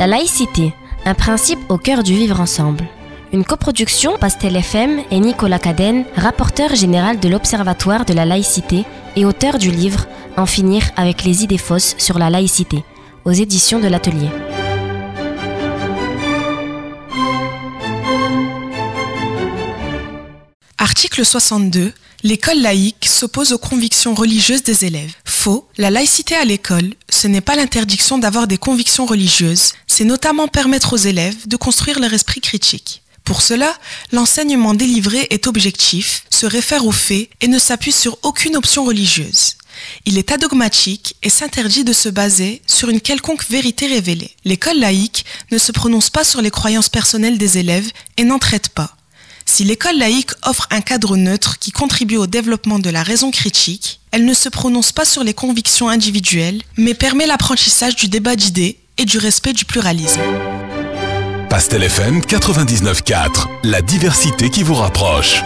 La laïcité, un principe au cœur du vivre ensemble. Une coproduction Pastel FM et Nicolas Cadenne, rapporteur général de l'Observatoire de la laïcité et auteur du livre En finir avec les idées fausses sur la laïcité, aux éditions de l'Atelier. Article 62. L'école laïque s'oppose aux convictions religieuses des élèves. Faux, la laïcité à l'école, ce n'est pas l'interdiction d'avoir des convictions religieuses, c'est notamment permettre aux élèves de construire leur esprit critique. Pour cela, l'enseignement délivré est objectif, se réfère aux faits et ne s'appuie sur aucune option religieuse. Il est adogmatique et s'interdit de se baser sur une quelconque vérité révélée. L'école laïque ne se prononce pas sur les croyances personnelles des élèves et n'en traite pas. Si l'école laïque offre un cadre neutre qui contribue au développement de la raison critique, elle ne se prononce pas sur les convictions individuelles, mais permet l'apprentissage du débat d'idées et du respect du pluralisme. Pastel FM 99.4, la diversité qui vous rapproche.